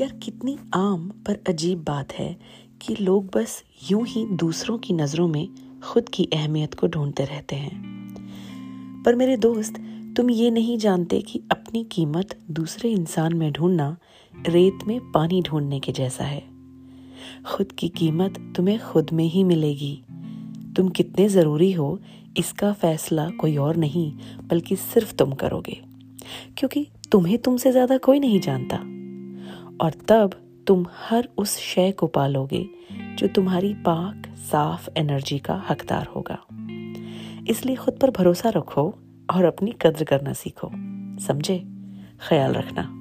यार कितनी आम पर अजीब बात है कि लोग बस यूँ ही दूसरों की नज़रों में खुद की अहमियत को ढूंढते रहते हैं। पर मेरे दोस्त, तुम ये नहीं जानते कि अपनी कीमत दूसरे इंसान में ढूंढना रेत में पानी ढूँढने के जैसा है। खुद की कीमत तुम्हें खुद में ही मिलेगी। तुम कितने ज़रूरी हो, इसका फैसला कोई और नहीं, बल्कि सिर्फ़ तुम करोगे। क्योंकि तुम्हें तुमसे ज़्यादा कोई नहीं जानता। और तब तुम हर उस शय को पालोगे, जो तुम्हारी पाक, साफ़ एनर्जी का हकदार होगा। इसलिए खुद पर भरोसा रखो और अपनी कद्र करना सीखो। समझे? ख्याल रखना।